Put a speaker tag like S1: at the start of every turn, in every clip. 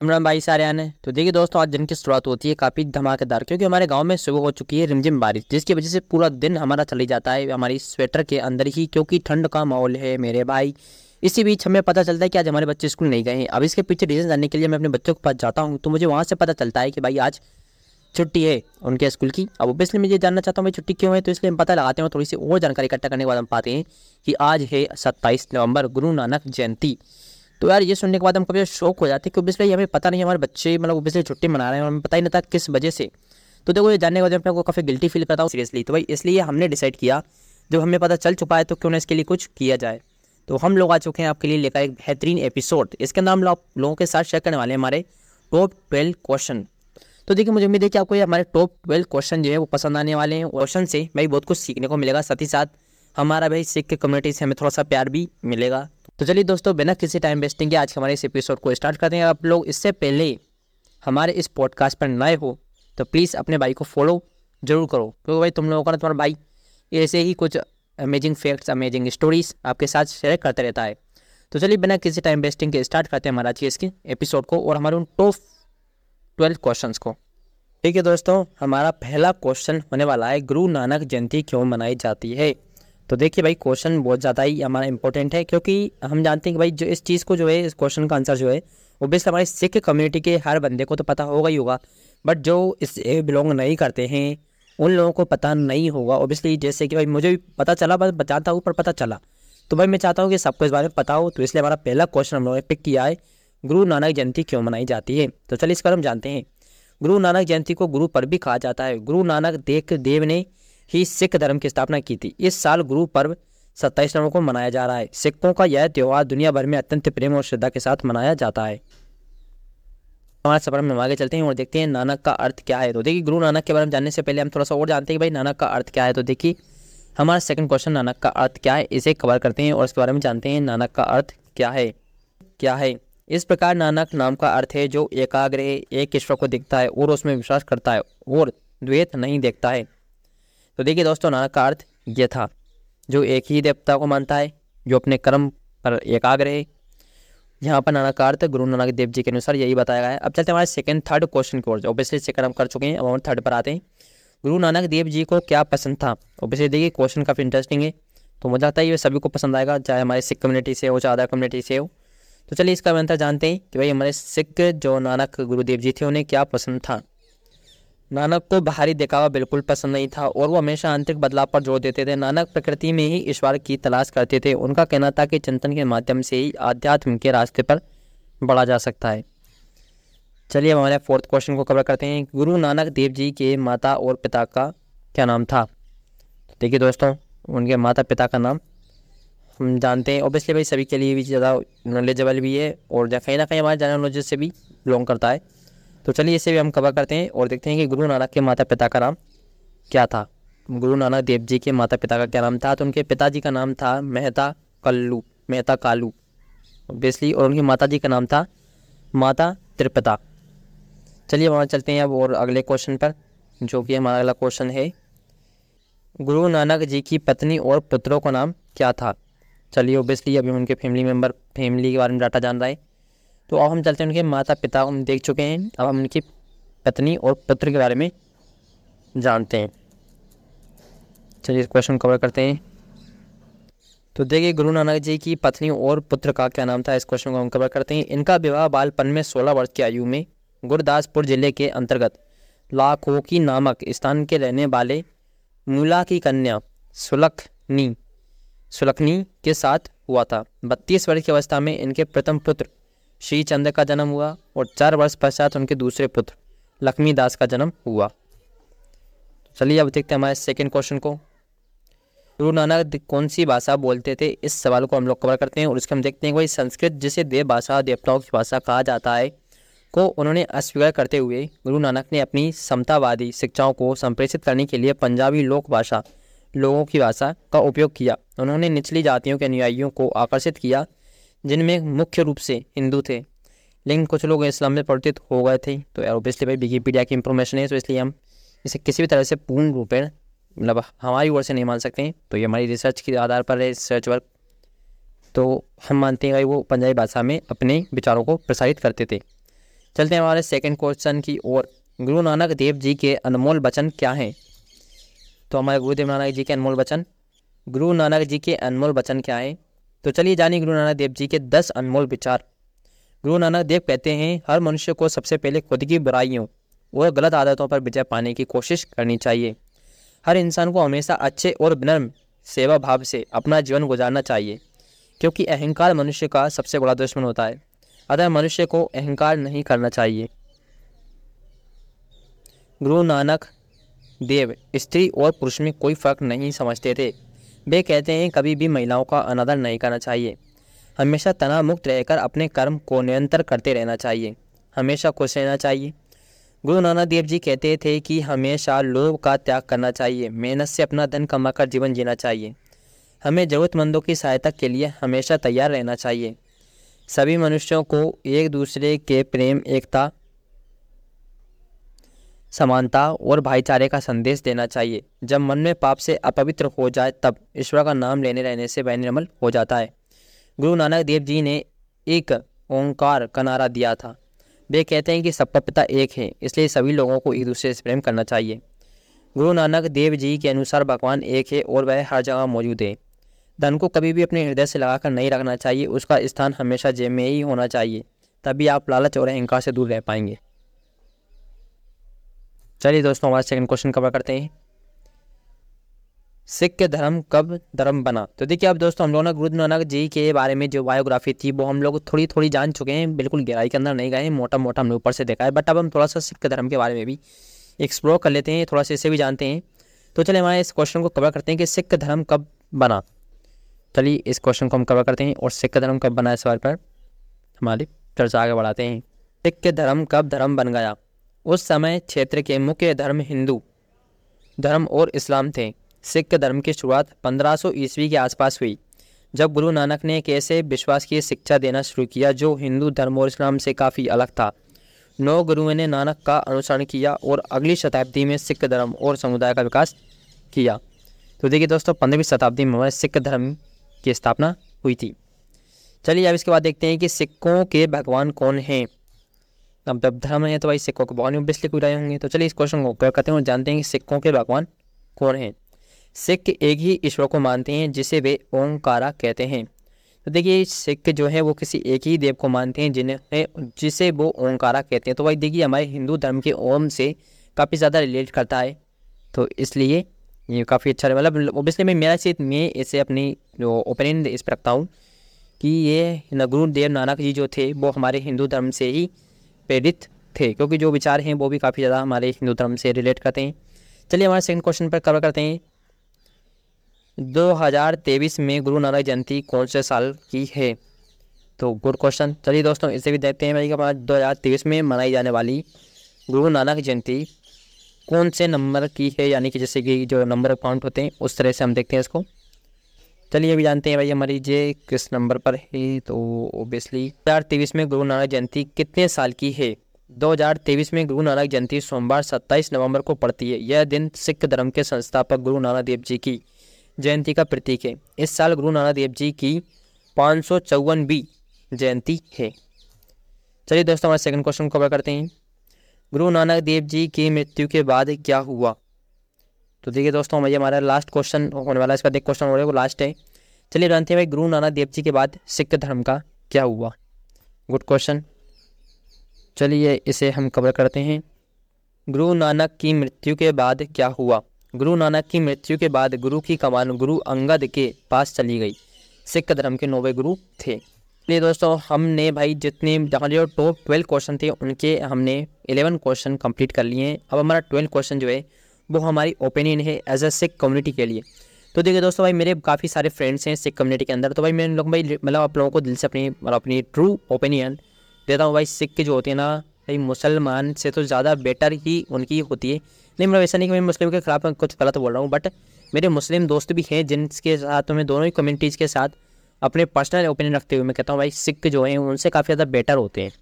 S1: इमरान भाई सारे आने तो देखिए दोस्तों, आज दिन की शुरुआत होती है काफ़ी धमाकेदार, क्योंकि हमारे गाँव में सुबह हो चुकी है रिमझिम बारिश, जिसकी वजह से पूरा दिन हमारा चली जाता है हमारी स्वेटर के अंदर ही, क्योंकि ठंड का माहौल है मेरे भाई। इसी बीच हमें पता चलता है कि आज हमारे बच्चे स्कूल नहीं गए हैं। अब इसके पीछे रीज़न जानने के लिए मैं अपने बच्चों के पास जाता हूँ तो मुझे वहाँ से पता चलता है कि भाई आज छुट्टी है उनके स्कूल की। अब ओबियसली मैं ये जानना चाहता हूँ, भाई छुट्टी क्यों है? तो इसलिए हम पता लगाते हैं थोड़ी सी और जानकारी इकट्ठा करने के बाद हम पाते हैं कि आज है सत्ताईस नवंबर, गुरु नानक जयंती। तो यार ये सुनने के बाद हम कभी शौक हो जाते कि ओबियसली हमें पता नहीं, हमारे बच्चे मतलब ओबियसली छुट्टी मना रहे हैं और हमें पता ही नहीं था किस वजह से। तो देखो, ये जानने के बाद अपने को काफ़ी गिल्टी फील करता हूँ सीरियसली तो भाई, इसलिए हमने डिसाइड किया, जब हमें पता चल चुका है तो क्यों ना इसके लिए कुछ किया जाए। तो हम लोग आ चुके हैं आपके लिए लेकर एक बेहतरीन एपिसोड इसके अंदर हम लोग लोगों के साथ शेयर करने वाले हैं हमारे टॉप ट्वेल्व क्वेश्चन तो देखिए, मुझे उम्मीद है कि आपको ये हमारे टॉप ट्वेल्व क्वेश्चन जो है वो पसंद आने वाले हैं। क्वेश्चन से भाई बहुत कुछ सीखने को मिलेगा, साथ ही साथ हमारा भाई सिख के कम्युनिटी से हमें थोड़ा सा प्यार भी मिलेगा। तो चलिए दोस्तों, बिना किसी टाइम वेस्टिंग के आज हमारे इस एपिसोड को स्टार्ट करते हैं। आप लोग इससे पहले हमारे इस पॉडकास्ट पर नए हो तो प्लीज़ अपने भाई को फॉलो ज़रूर करो। क्योंकि भाई, तुम लोगों का ना, तुम्हारा भाई ऐसे ही कुछ अमेजिंग फैक्ट्स अमेजिंग स्टोरीज आपके साथ शेयर करते रहता है। तो चलिए, बिना किसी टाइम वेस्टिंग के स्टार्ट करते हैं हमारा आज इसके एपिसोड को और हमारे उन टॉप ट्वेल्व क्वेश्चन को। ठीक है दोस्तों, हमारा पहला क्वेश्चन होने वाला है, गुरु नानक जयंती क्यों मनाई जाती है? तो देखिए भाई क्वेश्चन बहुत ज़्यादा ही हमारा इंपॉर्टेंट है क्योंकि हम जानते हैं कि भाई, जो इस चीज़ को जो है, इस क्वेश्चन का आंसर जो है बेस्ट हमारे सिख कम्युनिटी के हर बंदे को तो पता होगा ही होगा। बट जो इससे बिलोंग नहीं करते हैं, उन लोगों को पता नहीं होगा। ओबियसली जैसे कि भाई, मुझे भी पता चला, बस बताता हूँ, पर पता चला। तो भाई, मैं चाहता हूँ कि सबको इस बारे में पता हो तो इसलिए हमारा पहला क्वेश्चन हम लोगों ने पिक किया है, गुरु नानक जयंती क्यों मनाई जाती है? तो चलिए इस पर हम जानते हैं। गुरु नानक जयंती को गुरु पर्व भी कहा जाता है। गुरु नानक देव देव ने ही सिख धर्म की स्थापना की थी। इस साल गुरु पर्व सत्ताईस नवंबर को मनाया जा रहा है। सिखों का यह त्यौहार दुनिया भर में अत्यंत प्रेम और श्रद्धा के साथ मनाया जाता है। हमारे सफ़र में हम आगे चलते हैं और देखते हैं नानक का अर्थ क्या है। तो देखिए, गुरु नानक के बारे में जानने से पहले हम थोड़ा सा और जानते हैं कि भाई नानक का अर्थ क्या है। तो देखिए, हमारा सेकंड क्वेश्चन नानक का अर्थ क्या है, इसे कवर करते हैं और इसके बारे में जानते हैं नानक का अर्थ क्या है। क्या है? इस प्रकार नानक नाम का अर्थ है जो एकाग्र एक ईश्वर को देखता है और उसमें विश्वास करता है और द्वैत नहीं देखता है। तो देखिए दोस्तों, नानक का अर्थ ये था, जो एक ही देवता को मानता है, जो अपने कर्म पर एकाग्र है। यहाँ पर नानक का अर्थ गुरु नानक देव जी के अनुसार यही बताया गया है। अब चलते हैं हमारे सेकंड थर्ड क्वेश्चन की ओर। ऑब्वियसली सेकंड हम कर चुके हैं, अब हम थर्ड पर आते हैं। गुरु नानक देव जी को क्या पसंद था? ऑब्वियसली देखिए क्वेश्चन काफ़ी इंटरेस्टिंग है। तो मुझे लगता है ये सभी को पसंद आएगा, चाहे हमारे सिख कम्युनिटी से हो चाहे अदर कम्युनिटी से हो। तो चलिए इसका अंतर जानते हैं कि भाई हमारे सिख जो नानक गुरुदेव जी थे, उन्हें क्या पसंद था? नानक को बाहरी दिखावा बिल्कुल पसंद नहीं था और वो हमेशा आंतरिक बदलाव पर ज़ोर देते थे। नानक प्रकृति में ही ईश्वर की तलाश करते थे। उनका कहना था कि चिंतन के माध्यम से ही आध्यात्म के रास्ते पर बढ़ा जा सकता है। चलिए हमारे फोर्थ क्वेश्चन को कवर करते हैं। गुरु नानक देव जी के माता और पिता का क्या नाम था? देखिए दोस्तों, उनके माता पिता का नाम हम जानते हैं। ऑब्वियसली भाई सभी के लिए भी ज़्यादा नॉलेजेबल भी है और कहीं ना कहीं हमारे जनरल नॉलेज से भी बिलोंग करता है। तो चलिए इसे भी हम कवर करते हैं और देखते हैं कि गुरु नानक के माता पिता का नाम क्या था। गुरु नानक देव जी के माता पिता का क्या नाम था? तो उनके पिताजी का नाम था मेहता कल्लू, मेहता कालू ऑब्वियसली और उनकी माता जी का नाम था माता त्रिपिता। चलिए वहाँ चलते हैं अब और अगले क्वेश्चन पर, जो कि हमारा अगला क्वेश्चन है। गुरु नानक जी की पत्नी और पुत्रों का नाम क्या था? चलिए ओबियसली अभी उनके फैमिली मेंबर फैमिली के बारे में डाटा जान रहा है। तो अब हम चलते हैं उनके माता पिता हम देख चुके हैं। अब हम उनकी पत्नी और पुत्र के बारे में जानते हैं। चलिए इस क्वेश्चन कवर करते हैं। तो देखिए, गुरु नानक जी की पत्नी और पुत्र का क्या नाम था? इस क्वेश्चन को हम कवर करते हैं। इनका विवाह बालपन में 16 वर्ष की आयु में गुरदासपुर ज़िले के अंतर्गत लाखोकी नामक स्थान के रहने वाले मूला की कन्या सुलखनी सुलखनी के साथ हुआ था। बत्तीस वर्ष की अवस्था में इनके प्रथम पुत्र श्री चंद्र का जन्म हुआ और चार वर्ष पश्चात उनके दूसरे पुत्र लक्ष्मी दास का जन्म हुआ। चलिए अब देखते हैं हमारे सेकेंड क्वेश्चन को। गुरु नानक कौन सी भाषा बोलते थे? इस सवाल को हम लोग कवर करते हैं और उसके हम देखते हैं वही संस्कृत जिसे देव भाषा, देवताओं की भाषा कहा जाता है, को उन्होंने अस्वीकार करते हुए गुरु नानक ने अपनी समतावादी शिक्षाओं को संप्रेषित करने के लिए पंजाबी लोक भाषा, लोगों की भाषा का उपयोग किया। उन्होंने निचली जातियों के अनुयायियों को आकर्षित किया जिनमें मुख्य रूप से हिंदू थे। लेकिन कुछ लोग इस्लाम में परिवर्तित हो गए थे। तो ओबियसली भाई विकीपीडिया की इंफॉर्मेशन है तो इसलिए हम इसे किसी भी तरह से पूर्ण रूप में मतलब हमारी ओर से नहीं मान सकते तो ये हमारी रिसर्च के आधार पर है रिसर्च वर्क तो हम मानते हैं भाई, वो पंजाबी भाषा में अपने विचारों को प्रसारित करते थे। चलते हैं हमारे सेकंड क्वेश्चन की ओर। गुरु नानक देव जी के अनमोल वचन क्या हैं? तो हमारे गुरुदेव नानक जी के अनमोल वचन। गुरु नानक जी के अनमोल वचन क्या हैं? तो चलिए जानिए गुरु नानक देव जी के दस अनमोल विचार। गुरु नानक देव कहते हैं, हर मनुष्य को सबसे पहले खुद की बुराइयों और गलत आदतों पर विजय पाने की कोशिश करनी चाहिए। हर इंसान को हमेशा अच्छे और विनम्र सेवा भाव से अपना जीवन गुजारना चाहिए, क्योंकि अहंकार मनुष्य का सबसे बड़ा दुश्मन होता है। अतः मनुष्य को अहंकार नहीं करना चाहिए। गुरु नानक देव स्त्री और पुरुष में कोई फ़र्क नहीं समझते थे। वे कहते हैं, कभी भी महिलाओं का अनादर नहीं करना चाहिए। हमेशा तनाव मुक्त रहकर अपने कर्म को निरंतर करते रहना चाहिए। हमेशा खुश रहना चाहिए। गुरु नानक देव जी कहते थे कि हमेशा लोभ का त्याग करना चाहिए। मेहनत से अपना धन कमाकर जीवन जीना चाहिए। हमें ज़रूरतमंदों की सहायता के लिए हमेशा तैयार रहना चाहिए। सभी मनुष्यों को एक दूसरे के प्रेम, एकता समानता और भाईचारे का संदेश देना चाहिए। जब मन में पाप से अपवित्र हो जाए, तब ईश्वर का नाम लेने रहने से वह निर्मल हो जाता है। गुरु नानक देव जी ने एक ओंकार का नारा दिया था। वे कहते हैं कि सबका पिता एक है, इसलिए सभी लोगों को एक दूसरे से प्रेम करना चाहिए। गुरु नानक देव जी के अनुसार भगवान एक है और वह हर जगह मौजूद है। धन को कभी भी अपने हृदय से लगाकर नहीं रखना चाहिए, उसका स्थान हमेशा जेब में ही होना चाहिए, तभी आप लालच और अहंकार से दूर रह पाएँगे। चलिए दोस्तों, हमारा सेकंड क्वेश्चन कवर करते हैं। सिख के धर्म कब धर्म बना? तो देखिए अब दोस्तों, हम लोगों ने गुरु नानक जी के बारे में जो बायोग्राफी थी, वो हम लोग थोड़ी थोड़ी जान चुके हैं। बिल्कुल गहराई के अंदर नहीं गए मोटा मोटा हमने ऊपर से देखा है। बट अब हम थोड़ा सा सिख धर्म के बारे में भी एक्सप्लोर कर लेते हैं, थोड़ा सा इसे भी जानते हैं। तो चलिए हमारे इस क्वेश्चन को कवर करते हैं कि सिख धर्म कब बना। चलिए इस क्वेश्चन को हम कवर करते हैं और सिख धर्म कब बना इस बार पर। हमारी चर्चा आगे बढ़ाते हैं। सिख धर्म कब धर्म बन गया? उस समय क्षेत्र के मुख्य धर्म हिंदू धर्म और इस्लाम थे। सिख धर्म की शुरुआत 1500 ईस्वी के आसपास हुई, जब गुरु नानक ने एक ऐसे विश्वास की शिक्षा देना शुरू किया, जो हिंदू धर्म और इस्लाम से काफ़ी अलग था। नौ गुरुओं ने नानक का अनुसरण किया और अगली शताब्दी में सिख धर्म और समुदाय का विकास किया। तो देखिए दोस्तों, पंद्रहवीं शताब्दी में हमारे सिख धर्म की स्थापना हुई थी। चलिए अब इसके बाद देखते हैं कि सिखों के भगवान कौन हैं। अब जब धर्म है तो भाई सिखों के भगवान ऑब्वियसली कोई रहे होंगे तो चलिए इस क्वेश्चन को उपयोग करते हैं और जानते हैं कि सिखों के भगवान कौन हैं। सिख एक ही ईश्वर को मानते हैं, जिसे वे ओंकारा कहते हैं। तो देखिए सिख जो है वो किसी एक ही देव को मानते हैं, जिन्हें, जिसे वो ओंकारा कहते हैं। तो भाई देखिए, हमारे हिंदू धर्म के ओम से काफ़ी ज़्यादा रिलेट करता है। तो इसलिए ये काफ़ी अच्छा मतलब ओबियसली मैं, मेरा से मैं इसे अपनी जो ओपिनियन इस पर रखता हूँ कि ये गुरु देव नानक जी जो थे, वो हमारे हिंदू धर्म से ही प्रेरित थे, क्योंकि जो विचार हैं वो भी काफ़ी ज़्यादा हमारे हिंदू धर्म से रिलेट करते हैं। चलिए हमारे सेकंड क्वेश्चन पर कवर करते हैं। 2023 में गुरु नानक जयंती कौन से साल की है? तो गुड क्वेश्चन चलिए दोस्तों, इसे भी देखते हैं भाई हमारा दो हज़ार तेईस में मनाई जाने वाली गुरु नानक जयंती कौन से नंबर की है? यानी कि जैसे कि जो नंबर अकाउंट होते हैं, उस तरह से हम देखते हैं इसको। चलिए अभी जानते हैं भाई हमारी जे किस नंबर पर है तो ओबियसली दो हज़ार तेईस में गुरु नानक जयंती कितने साल की है? 2023 में गुरु नानक जयंती सोमवार 27 नवंबर को पड़ती है। यह दिन सिख धर्म के संस्थापक गुरु नानक देव जी की जयंती का प्रतीक है। इस साल गुरु नानक देव जी की पाँच सौ चौवनवीं जयंती है। चलिए दोस्तों, हमारे सेकंड क्वेश्चन कवर करते हैं। गुरु नानक देव जी की मृत्यु के बाद क्या हुआ? तो देखिए दोस्तों ये हमारा लास्ट क्वेश्चन होने वाला है। इसका देख क्वेश्चन हो रहा है, वो लास्ट है। चलिए जानते हैं भाई, गुरु नानक देव जी के बाद सिख धर्म का क्या हुआ? गुड क्वेश्चन चलिए इसे हम कवर करते हैं। गुरु नानक की मृत्यु के बाद क्या हुआ? गुरु नानक की मृत्यु के बाद गुरु की कमान, गुरु अंगद के पास चली गई। सिख धर्म के नौवे गुरु थे। इसलिए दोस्तों, हमने भाई जितने जहाँ जो टॉप ट्वेल्व क्वेश्चन थे, उनके हमने इलेवन क्वेश्चन कंप्लीट कर लिए हैं। अब हमारा ट्वेल्व क्वेश्चन जो है, वो हमारी ओपिनियन है एज अ सिख कम्युनिटी के लिए। तो देखिए दोस्तों भाई, मेरे काफ़ी सारे फ्रेंड्स हैं सिख कम्युनिटी के अंदर। तो भाई, मैं लोग भाई मतलब आप लोगों को दिल से अपनी मतलब अपनी ट्रू ओपिनियन देता हूँ भाई, सिख के जो होती है ना, भाई, मुसलमान से तो ज़्यादा बेटर ही उनकी होती है। नहीं मतलब ऐसा नहीं कि मैं मुस्लिम के खिलाफ कुछ गलत बोल रहा हूँ बट मेरे मुस्लिम दोस्त भी हैं जिनके साथ मैं, दोनों ही कम्युनिटीज़ के साथ अपने पर्सनल ओपिनियन रखते हुए मैं कहता हूँ भाई, सिख जो हैं, उनसे काफ़ी ज़्यादा बेटर होते हैं।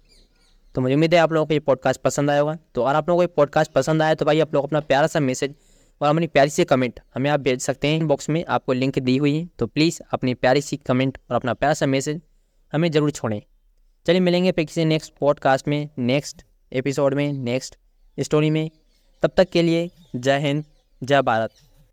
S1: तो मुझे उम्मीद है आप लोगों को ये पॉडकास्ट पसंद आया होगा। तो अगर आप लोगों को ये पॉडकास्ट पसंद आया तो भाई, आप लोग अपना प्यारा सा मैसेज और अपनी प्यारी सी कमेंट हमें आप भेज सकते हैं बॉक्स में। आपको लिंक दी हुई है। तो प्लीज़ अपनी प्यारी सी कमेंट और अपना प्यारा सा मैसेज हमें ज़रूर छोड़ें। चलिए मिलेंगे फिर किसी नेक्स्ट पॉडकास्ट में नेक्स्ट एपिसोड में नेक्स्ट स्टोरी में। तब तक के लिए जय हिंद, जय भारत।